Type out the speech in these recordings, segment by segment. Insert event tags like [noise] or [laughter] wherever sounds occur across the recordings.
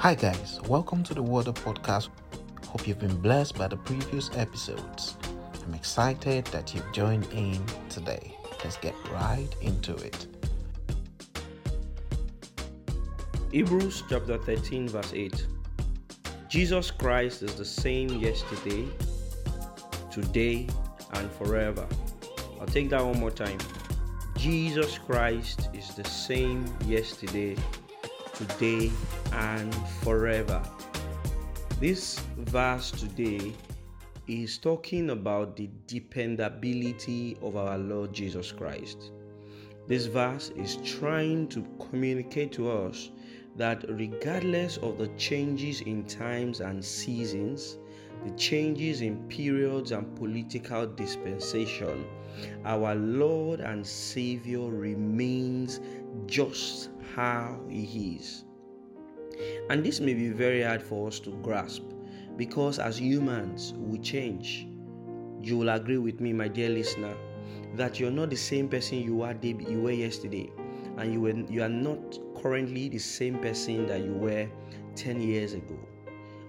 Hi, guys, welcome to the Water Podcast. Hope you've been blessed by the previous episodes. I'm excited that you've joined in today. Let's get right into it. Hebrews chapter 13, verse 8. Jesus Christ is the same yesterday, today, and forever. I'll take that one more time. Jesus Christ is the same yesterday, today, and forever. This verse today is talking about the dependability of our Lord Jesus Christ. This verse is trying to communicate to us that regardless of the changes in times and seasons, the changes in periods and political dispensation, our Lord and Savior remains just how He is. And this may be very hard for us to grasp because as humans, we change. You will agree with me, my dear listener, that you're not the same person you were, yesterday, and you are not currently the same person that you were 10 years ago.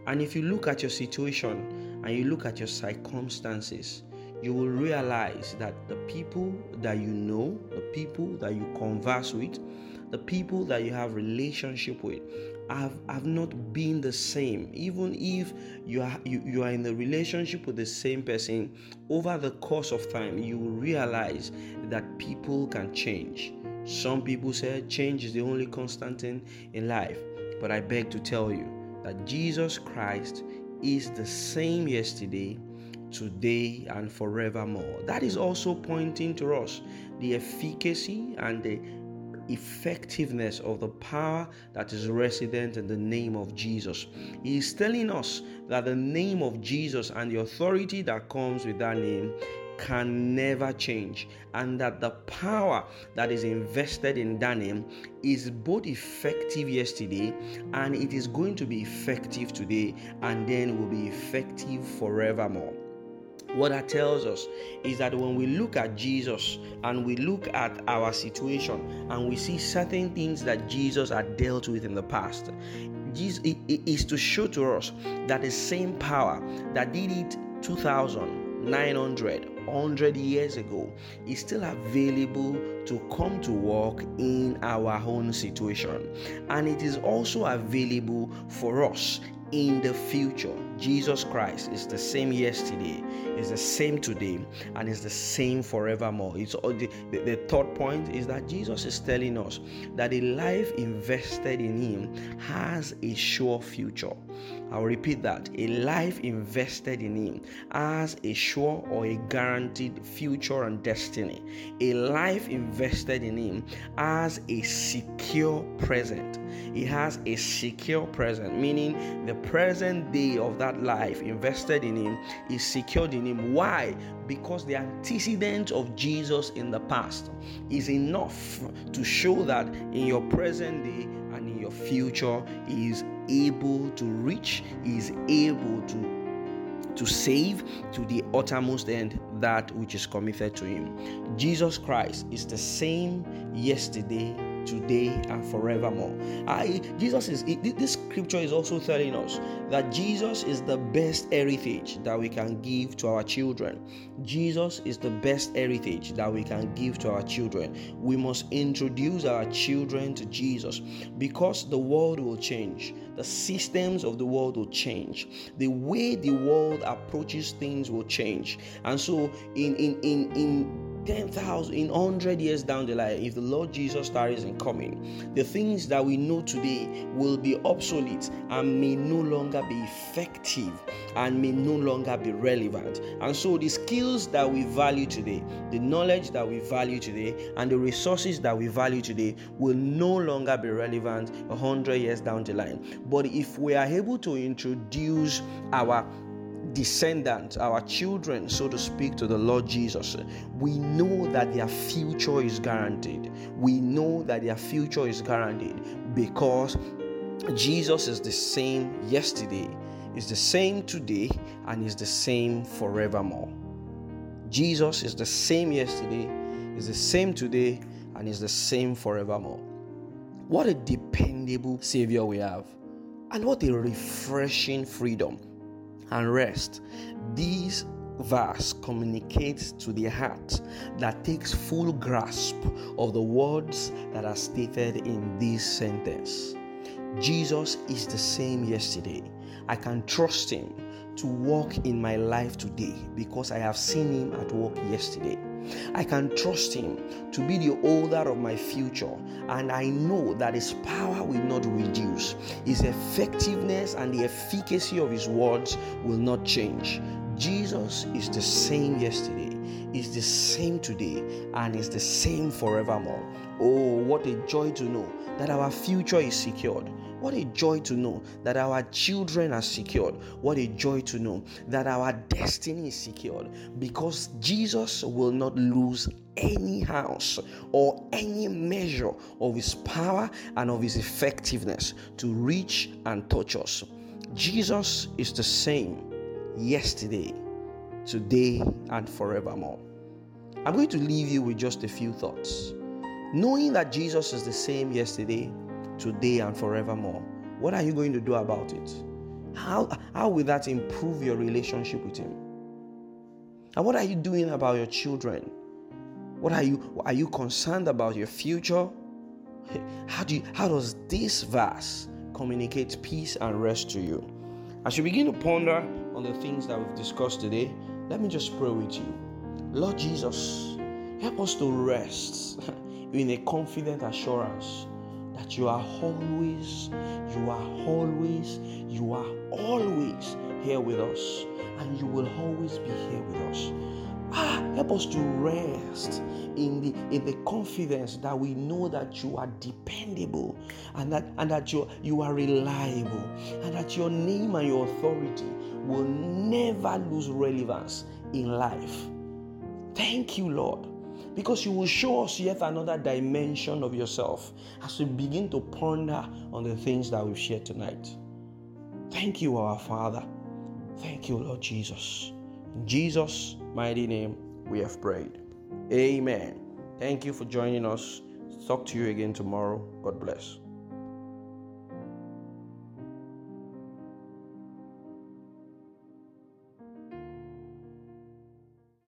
And if you look at your situation and you look at your circumstances, you will realize that the people that you know, the people that you converse with, the people that you have relationship with have, have not been the same. Even if you are you, you are in the relationship with the same person over the course of time you will realize that people can change. Some people say change is the only constant thing in life but i beg to tell you that jesus christ is the same yesterday today and forevermore that is also pointing to us the efficacy and the effectiveness of the power that is resident in the name of Jesus. He is telling us that the name of Jesus and the authority that comes with that name can never change, and that the power that is invested in name is both effective yesterday and it is going to be effective today, and then will be effective forevermore. What that tells us is that when we look at Jesus and we look at our situation and we see certain things that Jesus had dealt with in the past, Jesus is to show to us that the same power that did it 2900 100 years ago is still available to come to work in our own situation and it is also available for us in the future. Jesus Christ is the same yesterday, is the same today, and is the same forevermore. It's the, the, the third point is that Jesus is telling us that a life invested in Him has a sure future. I'll repeat that a life invested in Him has a sure or a guaranteed future and destiny. A life invested in Him has a secure present. It has a secure present, meaning the present day of that life invested in Him is secured in Him. Why? Because the antecedent of Jesus in the past is enough to show that in your present day and in your future he is able to reach, he is able to to save to the uttermost end that which is committed to him. Jesus Christ is the same yesterday, today and forevermore. I Jesus is this scripture is also telling us that Jesus is the best heritage that we can give to our children. Jesus is the best heritage that we can give to our children. We must introduce our children to Jesus because the world will change. The systems of the world will change. The way the world approaches things will change. And so in in in in 10,000, in 100 years down the line, if the Lord Jesus tarries in coming, the things that we know today will be obsolete and may no longer be effective and may no longer be relevant. And so, the skills that we value today, the knowledge that we value today, and the resources that we value today will no longer be relevant 100 years down the line. But if we are able to introduce our descendants, our children, so to speak, to the Lord Jesus, we know that their future is guaranteed. We know that their future is guaranteed because Jesus is the same yesterday, is the same today, and is the same forevermore. Jesus is the same yesterday, is the same today, and is the same forevermore. What a dependable Savior we have. And what a refreshing freedom and rest. These verse communicates to the heart that takes full grasp of the words that are stated in this sentence. Jesus is the same yesterday. I can trust him to walk in my life today because I have seen him at work yesterday. I can trust Him to be the holder of my future, and I know that His power will not reduce. His effectiveness and the efficacy of His words will not change. Jesus is the same yesterday, is the same today, and is the same forevermore. Oh, what a joy to know that our future is secured. What a joy to know that our children are secured. What a joy to know that our destiny is secured because Jesus will not lose any house or any measure of his power and of his effectiveness to reach and touch us. Jesus is the same yesterday, today, and forevermore. I'm going to leave you with just a few thoughts. Knowing that Jesus is the same yesterday, today, and forevermore, what are you going to do about it? How, how will that improve your relationship with Him? And what are you doing about your children? What are you are you concerned about your future? [laughs] How do you, how does this verse communicate peace and rest to you? As you begin to ponder on the things that we've discussed today, let me just pray with you. Lord Jesus, help us to rest [laughs] in a confident assurance you are always, you are always, you are always here with us, and you will always be here with us. Ah, help us to rest in the in the confidence that we know that you are dependable and that and that you you are reliable and that your name and your authority will never lose relevance in life. Thank you, Lord, because you will show us yet another dimension of yourself as we begin to ponder on the things that we've shared tonight. Thank you, our Father. Thank you, Lord Jesus. In Jesus' mighty name, we have prayed. Amen. Thank you for joining us. Talk to you again tomorrow. God bless.